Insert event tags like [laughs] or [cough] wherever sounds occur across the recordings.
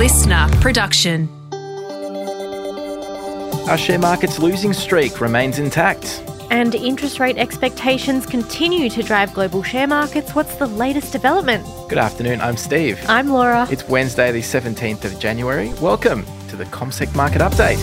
LiSTNR production. Our share market's losing streak remains intact. And interest rate expectations continue to drive global share markets. What's the latest development? Good afternoon, I'm Steve. I'm Laura. It's Wednesday, the 17th of January. Welcome to the CommSec Market Update.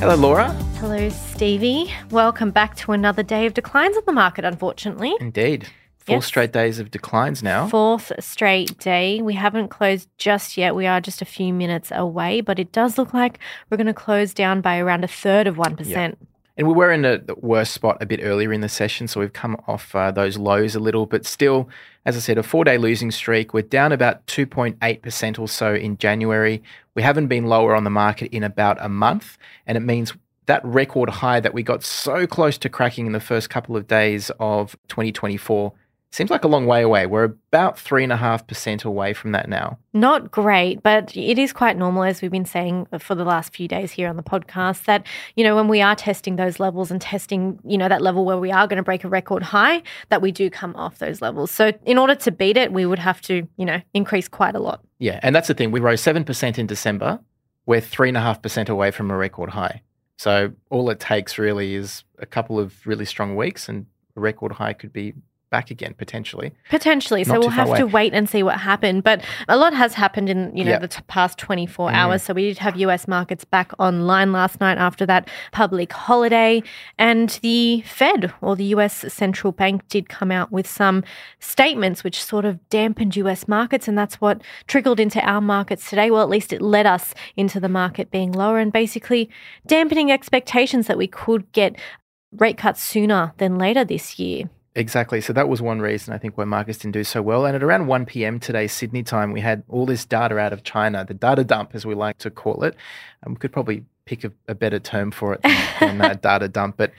Hello, Laura. Hello, Stevie. Welcome back to another day of declines on the market, unfortunately. Indeed. Four Yes. straight days of declines now. Fourth straight day. We haven't closed just yet. We are just a few minutes away, but it does look like we're going to close down by around a third of 1%. And we were in a the worst spot a bit earlier in the session, so we've come off uh, those lows a little, but still, as I said, a four day losing streak. We're down about 2.8% or so in January. We haven't been lower on the market in about a month, and it means that record high that we got so close to cracking in the first couple of days of 2024 seems like a long way away. We're about 3.5% away from that now. Not great, but it is quite normal, as we've been saying for the last few days here on the podcast, that, you know, when we are testing those levels and testing, you know, that level where we are going to break a record high, that we do come off those levels. So in order to beat it, we would have to, you know, increase quite a lot. Yeah, and that's the thing. We rose 7% in December. We're 3.5% away from a record high. So all it takes really is a couple of really strong weeks and a record high could be back again potentially. Potentially. So we'll have to wait and see what happened. But a lot has happened in, you know, Yeah. the t- past 24 Mm. hours. So we did have US markets back online last night after that public holiday. And the Fed or the US central bank did come out with some statements which sort of dampened US markets. And that's what trickled into our markets today. Well, at least it led us into the market being lower and basically dampening expectations that we could get rate cuts sooner than later this year. Exactly. So that was one reason I think why markets didn't do so well. And at around 1 p.m. today, Sydney time, we had all this data out of China, the data dump, as we like to call it. Um, we could probably pick a, a better term for it than, than that [laughs] data dump. But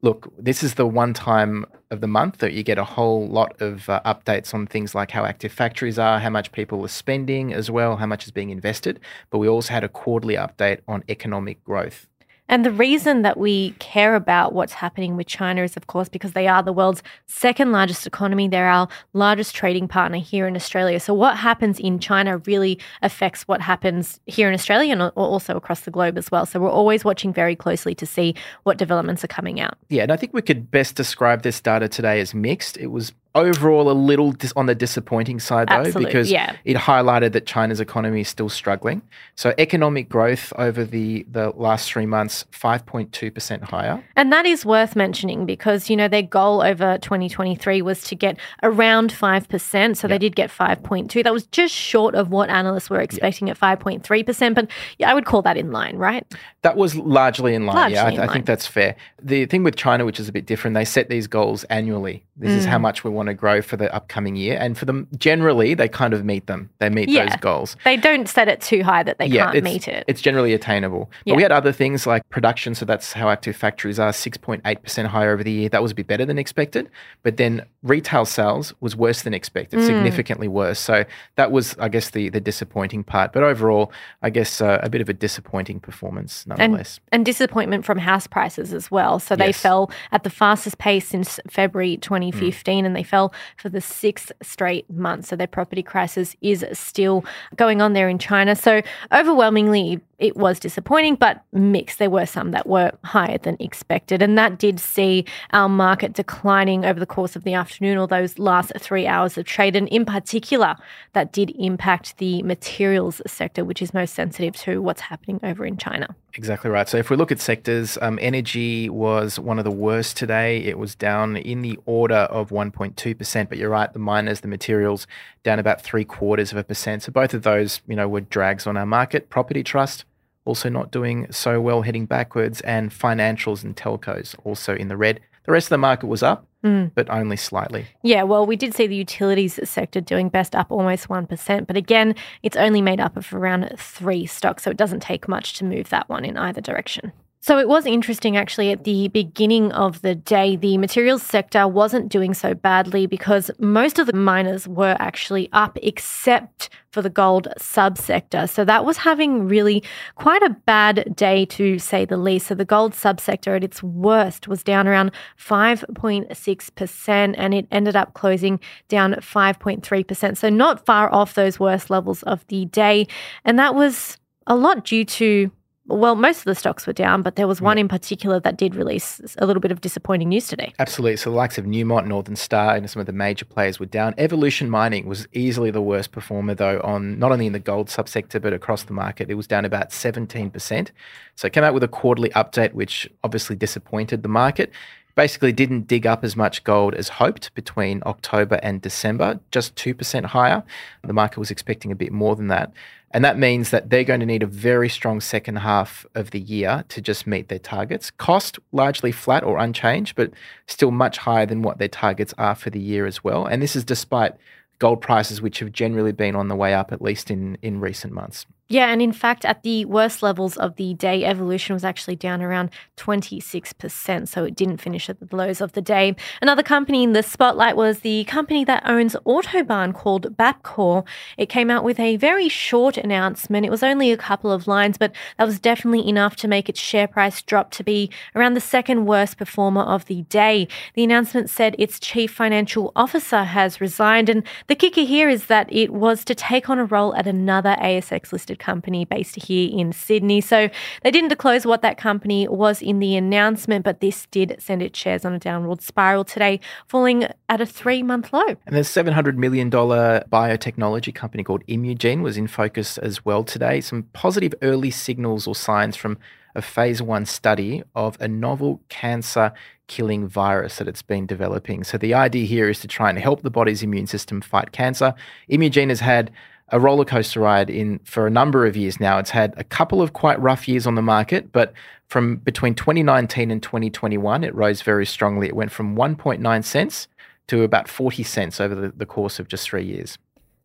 look, this is the one time of the month that you get a whole lot of uh, updates on things like how active factories are, how much people are spending as well, how much is being invested. But we also had a quarterly update on economic growth. And the reason that we care about what's happening with China is, of course, because they are the world's second largest economy. They're our largest trading partner here in Australia. So, what happens in China really affects what happens here in Australia and also across the globe as well. So, we're always watching very closely to see what developments are coming out. Yeah, and I think we could best describe this data today as mixed. It was overall a little dis- on the disappointing side, though, Absolutely, because yeah. it highlighted that China's economy is still struggling. So, economic growth over the, the last three months, 5.2% higher. And that is worth mentioning because, you know, their goal over 2023 was to get around 5%. So they did get 5.2. That was just short of what analysts were expecting at 5.3%. But yeah, I would call that in line, right? That was largely in line. yeah, I, Largely in I think that's fair. The thing with China, which is a bit different, they set these goals annually. This is Mm. how much we want to grow for the upcoming year. And for them, generally, they kind of meet them. They meet Yeah. those goals. They don't set it too high that they can't meet it. It's generally attainable. But Yeah. we had other things like production, so that's how active factories are, 6.8% higher over the year. That was a bit better than expected. But then retail sales was worse than expected, Mm. significantly worse. So that was, I guess, the, the disappointing part. But overall, I guess uh, a bit of a disappointing performance and, nonetheless. and disappointment from house prices as well. So they Yes. fell at the fastest pace since February Mm. Hmm. 2015 and they fell for the sixth straight month. So their property crisis is still going on there in China. So overwhelmingly, it was disappointing, but mixed. There were some that were higher than expected. And that did see our market declining over the course of the afternoon or those last three hours of trade. And in particular, that did impact the materials sector, which is most sensitive to what's happening over in China. Exactly right. So if we look at sectors, um, energy was one of the worst today. It was down in the order of 1.2%, but you're right, the miners, the materials, down about three quarters of a percent. So both of those, you know, were drags on our market. Property trust also not doing so well, heading backwards, and financials and telcos also in the red. The rest of the market was up, Mm. but only slightly. Yeah, well, we did see the utilities sector doing best up almost 1%, but again, it's only made up of around three stocks, so it doesn't take much to move that one in either direction. So it was interesting actually at the beginning of the day. The materials sector wasn't doing so badly because most of the miners were actually up except for the gold subsector. So that was having really quite a bad day to say the least. So the gold subsector at its worst was down around 5.6% and it ended up closing down at 5.3%. So not far off those worst levels of the day. And that was a lot due to well, most of the stocks were down, but there was one mm. in particular that did release a little bit of disappointing news today. Absolutely. So the likes of Newmont, Northern Star, and some of the major players were down. Evolution Mining was easily the worst performer, though, on not only in the gold subsector but across the market. It was down about 17%. So it came out with a quarterly update, which obviously disappointed the market basically didn't dig up as much gold as hoped between October and December, just 2% higher. The market was expecting a bit more than that. And that means that they're going to need a very strong second half of the year to just meet their targets. Cost largely flat or unchanged, but still much higher than what their targets are for the year as well. And this is despite gold prices, which have generally been on the way up, at least in, in recent months. Yeah, and in fact, at the worst levels of the day, Evolution was actually down around 26%, so it didn't finish at the lows of the day. Another company in the spotlight was the company that owns Autobarn called Bapcor. It came out with a very short announcement. It was only a couple of lines, but that was definitely enough to make its share price drop to be around the second worst performer of the day. The announcement said its chief financial officer has resigned, and the kicker here is that it was to take on a role at another ASX listed company based here in Sydney. So they didn't disclose what that company was in the announcement, but this did send its shares on a downward spiral today, falling at a three month low. And the $700 million biotechnology company called Imugene was in focus as well today. Some positive early signals or signs from a phase one study of a novel cancer killing virus that it's been developing. So the idea here is to try and help the body's immune system fight cancer. Imugene has had a roller coaster ride in for a number of years now. It's had a couple of quite rough years on the market, but from between 2019 and 2021, it rose very strongly. It went from 1.9 cents to about 40 cents over the, the course of just three years.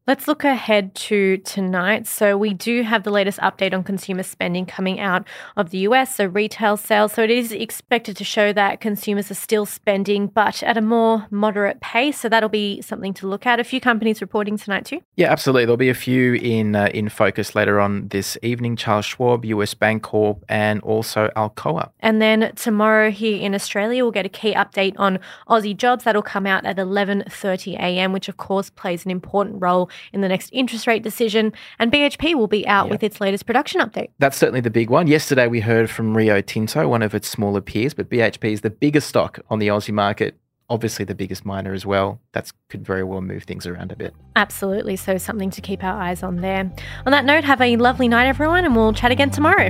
Let's look ahead to tonight. So, we do have the latest update on consumer spending coming out of the US, so retail sales. So, it is expected to show that consumers are still spending, but at a more moderate pace. So, that'll be something to look at. A few companies reporting tonight, too. Yeah, absolutely. There'll be a few in uh, in focus later on this evening Charles Schwab, US Bancorp, and also Alcoa. And then tomorrow here in Australia, we'll get a key update on Aussie jobs. That'll come out at 11.30 a.m., which, of course, plays an important role in the next interest rate decision. And BHP will be out with its latest production update. That's certainly the big one. Yesterday, we heard from Rio Tinto, one of its smaller peers, but BHP is the biggest stock on the Aussie market obviously the biggest miner as well. That could very well move things around a bit. Absolutely. So, something to keep our eyes on there. On that note, have a lovely night, everyone, and we'll chat again tomorrow.